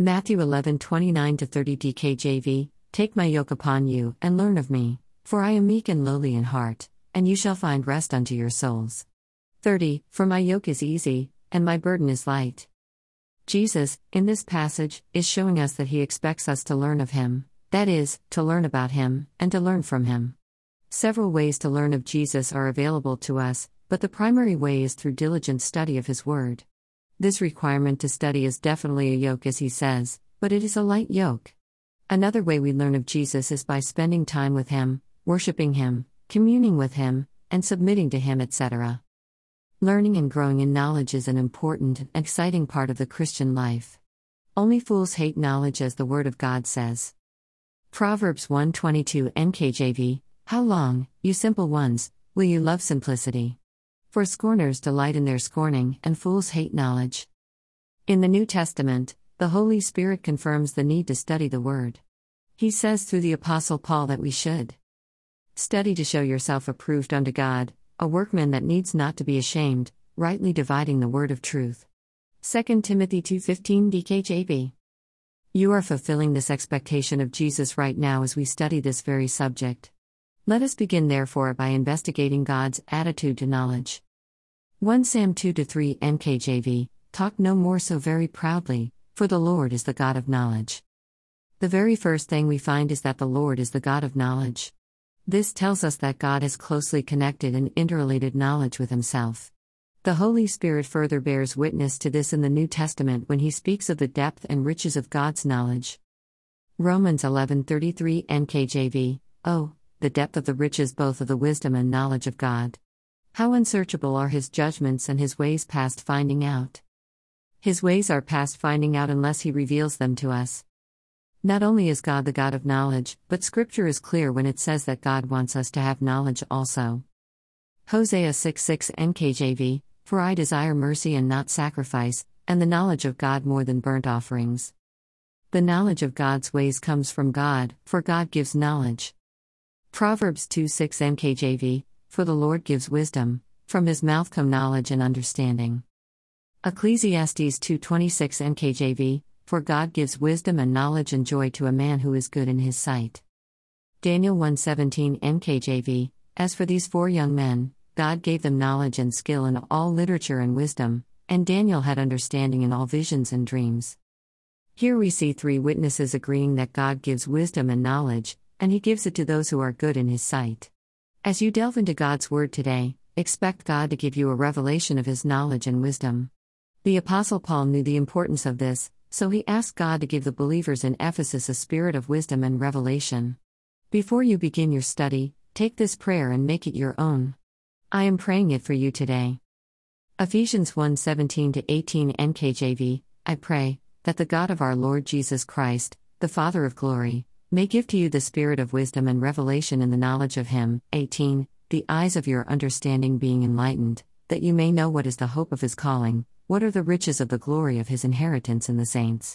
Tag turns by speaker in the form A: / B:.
A: Matthew 11 29 30 DKJV Take my yoke upon you, and learn of me, for I am meek and lowly in heart, and you shall find rest unto your souls. 30 For my yoke is easy, and my burden is light. Jesus, in this passage, is showing us that he expects us to learn of him, that is, to learn about him, and to learn from him. Several ways to learn of Jesus are available to us, but the primary way is through diligent study of his word. This requirement to study is definitely a yoke, as he says, but it is a light yoke. Another way we learn of Jesus is by spending time with him, worshiping him, communing with him, and submitting to him, etc. Learning and growing in knowledge is an important and exciting part of the Christian life. Only fools hate knowledge as the word of God says. Proverbs 122 NKJV How long, you simple ones, will you love simplicity? For scorners delight in their scorning, and fools hate knowledge. In the New Testament, the Holy Spirit confirms the need to study the Word. He says through the Apostle Paul that we should study to show yourself approved unto God, a workman that needs not to be ashamed, rightly dividing the word of truth. 2 Timothy 2:15 DKJV. You are fulfilling this expectation of Jesus right now as we study this very subject. Let us begin therefore by investigating God's attitude to knowledge. 1 Sam 2 3 NKJV Talk no more so very proudly, for the Lord is the God of knowledge. The very first thing we find is that the Lord is the God of knowledge. This tells us that God has closely connected and interrelated knowledge with Himself. The Holy Spirit further bears witness to this in the New Testament when he speaks of the depth and riches of God's knowledge. Romans 11:33 NKJV Oh, the depth of the riches both of the wisdom and knowledge of God. How unsearchable are his judgments and his ways past finding out. His ways are past finding out unless he reveals them to us. Not only is God the God of knowledge, but Scripture is clear when it says that God wants us to have knowledge also. Hosea 6 6 NKJV For I desire mercy and not sacrifice, and the knowledge of God more than burnt offerings. The knowledge of God's ways comes from God, for God gives knowledge. Proverbs 2 6 NKJV For the Lord gives wisdom, from his mouth come knowledge and understanding. Ecclesiastes 2:26 NKJV For God gives wisdom and knowledge and joy to a man who is good in his sight. Daniel 1:17 NKJV As for these four young men, God gave them knowledge and skill in all literature and wisdom, and Daniel had understanding in all visions and dreams. Here we see three witnesses agreeing that God gives wisdom and knowledge, and he gives it to those who are good in his sight. As you delve into God's word today, expect God to give you a revelation of his knowledge and wisdom. The Apostle Paul knew the importance of this, so he asked God to give the believers in Ephesus a spirit of wisdom and revelation. Before you begin your study, take this prayer and make it your own. I am praying it for you today. Ephesians 1 17 18 NKJV I pray that the God of our Lord Jesus Christ, the Father of glory, may give to you the spirit of wisdom and revelation in the knowledge of Him. 18 The eyes of your understanding being enlightened, that you may know what is the hope of His calling what are the riches of the glory of his inheritance in the saints?